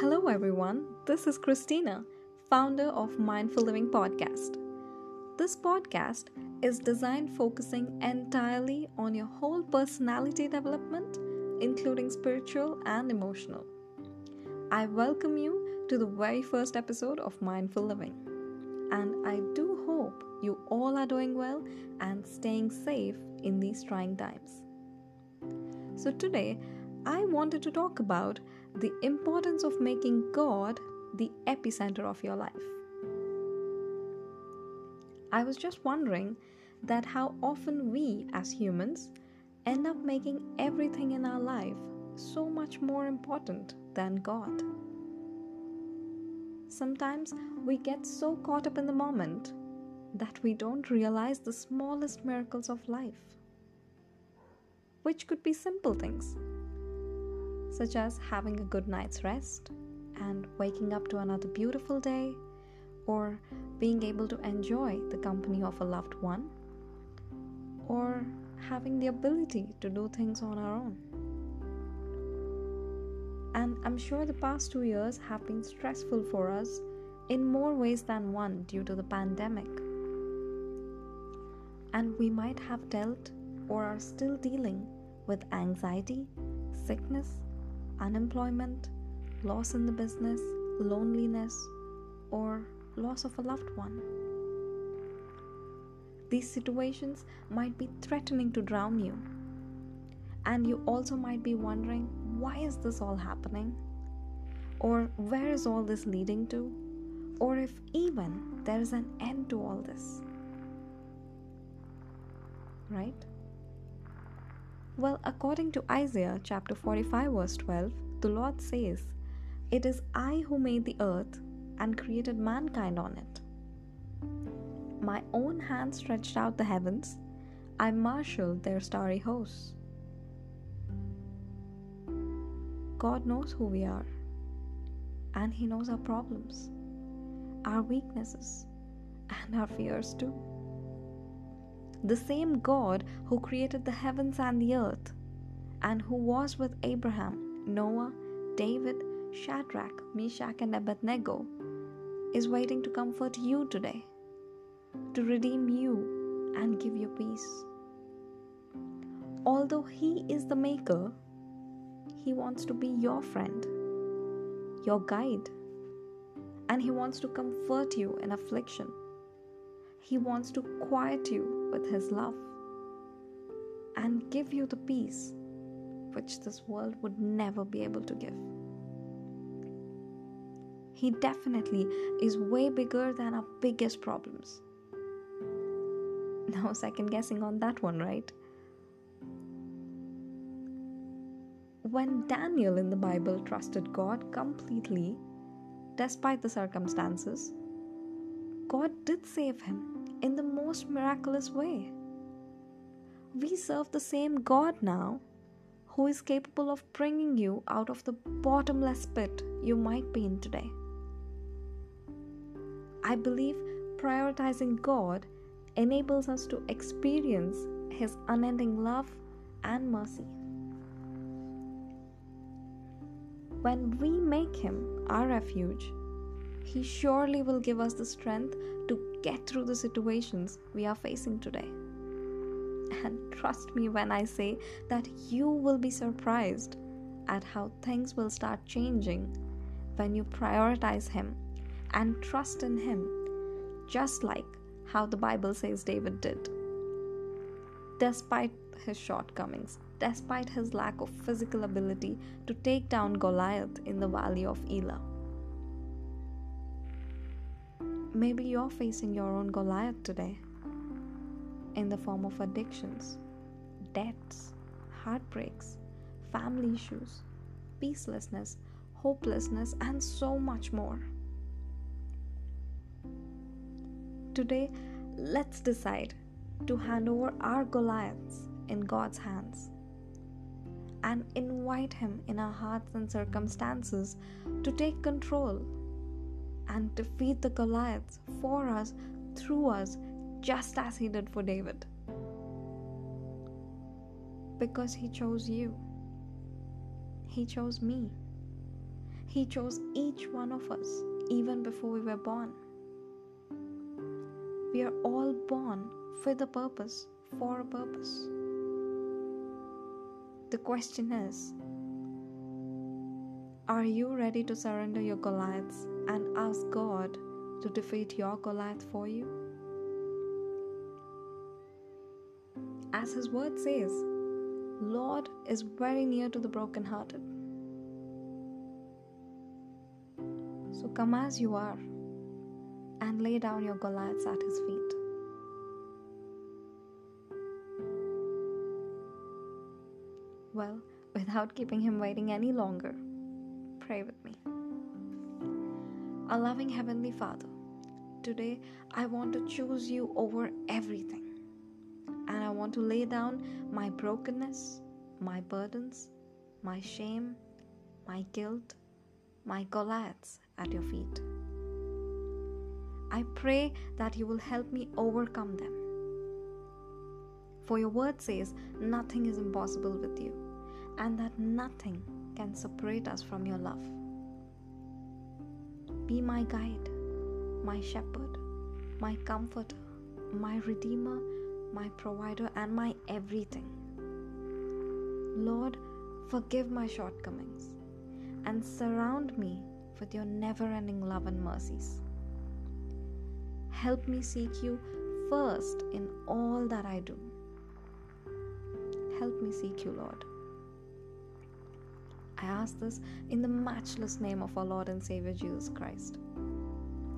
Hello, everyone. This is Christina, founder of Mindful Living Podcast. This podcast is designed focusing entirely on your whole personality development, including spiritual and emotional. I welcome you to the very first episode of Mindful Living. And I do hope you all are doing well and staying safe in these trying times. So, today I wanted to talk about the importance of making God the epicenter of your life. I was just wondering that how often we as humans end up making everything in our life so much more important than God. Sometimes we get so caught up in the moment that we don't realize the smallest miracles of life, which could be simple things such as having a good night's rest and waking up to another beautiful day, or being able to enjoy the company of a loved one, or having the ability to do things on our own. And I'm sure the past two years have been stressful for us in more ways than one due to the pandemic. And we might have dealt or are still dealing with anxiety, sickness, unemployment, loss in the business, loneliness, or loss of a loved one. These situations might be threatening to drown you. And you also might be wondering why is this all happening? Or where is all this leading to? Or if even there is an end to all this. Right? Well, according to Isaiah chapter 45, verse 12, the Lord says, It is I who made the earth and created mankind on it. My own hand stretched out the heavens, I marshaled their starry hosts. God knows who we are, and He knows our problems, our weaknesses, and our fears too the same God who created the heavens and the earth, and who was with Abraham, Noah, David, Shadrach, Meshach, and Abednego, is waiting to comfort you today, to redeem you and give you peace. Although He is the Maker, He wants to be your friend, your guide, and He wants to comfort you in affliction. He wants to quiet you with His love and give you the peace which this world would never be able to give. He definitely is way bigger than our biggest problems. No second guessing on that one, right? When Daniel in the Bible trusted God completely, despite the circumstances, God did save him in the most miraculous way. We serve the same God now who is capable of bringing you out of the bottomless pit you might be in today. I believe prioritizing God enables us to experience His unending love and mercy. When we make Him our refuge, He surely will give us the strength to get through the situations we are facing today. And trust me when I say that you will be surprised at how things will start changing when you prioritize Him and trust in Him, just like how the Bible says David did. Despite his shortcomings, despite his lack of physical ability to take down Goliath in the valley of Elah. Maybe you're facing your own Goliath today in the form of addictions, debts, heartbreaks, family issues, peacelessness, hopelessness, and so much more. Today, let's decide to hand over our Goliaths in God's hands and invite Him in our hearts and circumstances to take control and defeat the Goliaths for us, through us, just as He did for David. Because He chose you, He chose me. He chose each one of us even before we were born. We are all born with a purpose, for a purpose. The question is Are you ready to surrender your Goliaths and ask God to defeat your Goliath for you? As His word says, Lord is very near to the brokenhearted. So come as you are and lay down your Goliaths at His feet. Well, without keeping him waiting any longer, pray with me. Our loving Heavenly Father, today I want to choose you over everything. And I want to lay down my brokenness, my burdens, my shame, my guilt, my Goliaths at your feet. I pray that you will help me overcome them. For your word says, nothing is impossible with you and that nothing can separate us from your love. Be my guide, my shepherd, my comforter, my redeemer, my provider, and my everything. Lord, forgive my shortcomings and surround me with your never ending love and mercies. Help me seek you first in all that I do. Help me seek you, Lord. I ask this in the matchless name of our Lord and Savior Jesus Christ.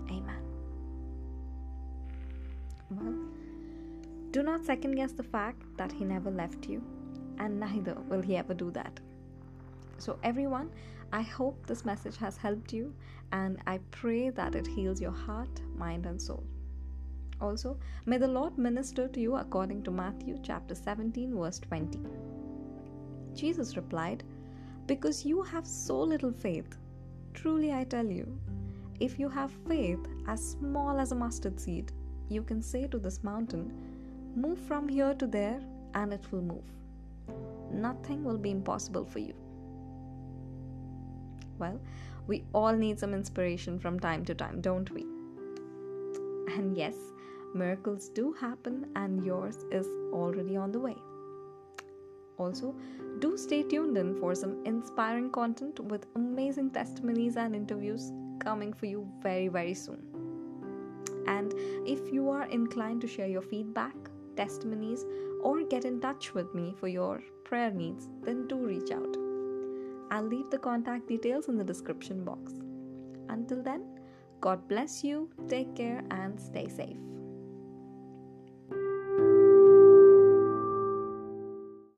Amen. Well, do not second guess the fact that He never left you, and neither will He ever do that. So, everyone, I hope this message has helped you, and I pray that it heals your heart, mind, and soul. Also, may the Lord minister to you according to Matthew chapter 17, verse 20. Jesus replied, because you have so little faith. Truly, I tell you, if you have faith as small as a mustard seed, you can say to this mountain, Move from here to there, and it will move. Nothing will be impossible for you. Well, we all need some inspiration from time to time, don't we? And yes, miracles do happen, and yours is already on the way. Also, do stay tuned in for some inspiring content with amazing testimonies and interviews coming for you very, very soon. And if you are inclined to share your feedback, testimonies, or get in touch with me for your prayer needs, then do reach out. I'll leave the contact details in the description box. Until then, God bless you, take care, and stay safe.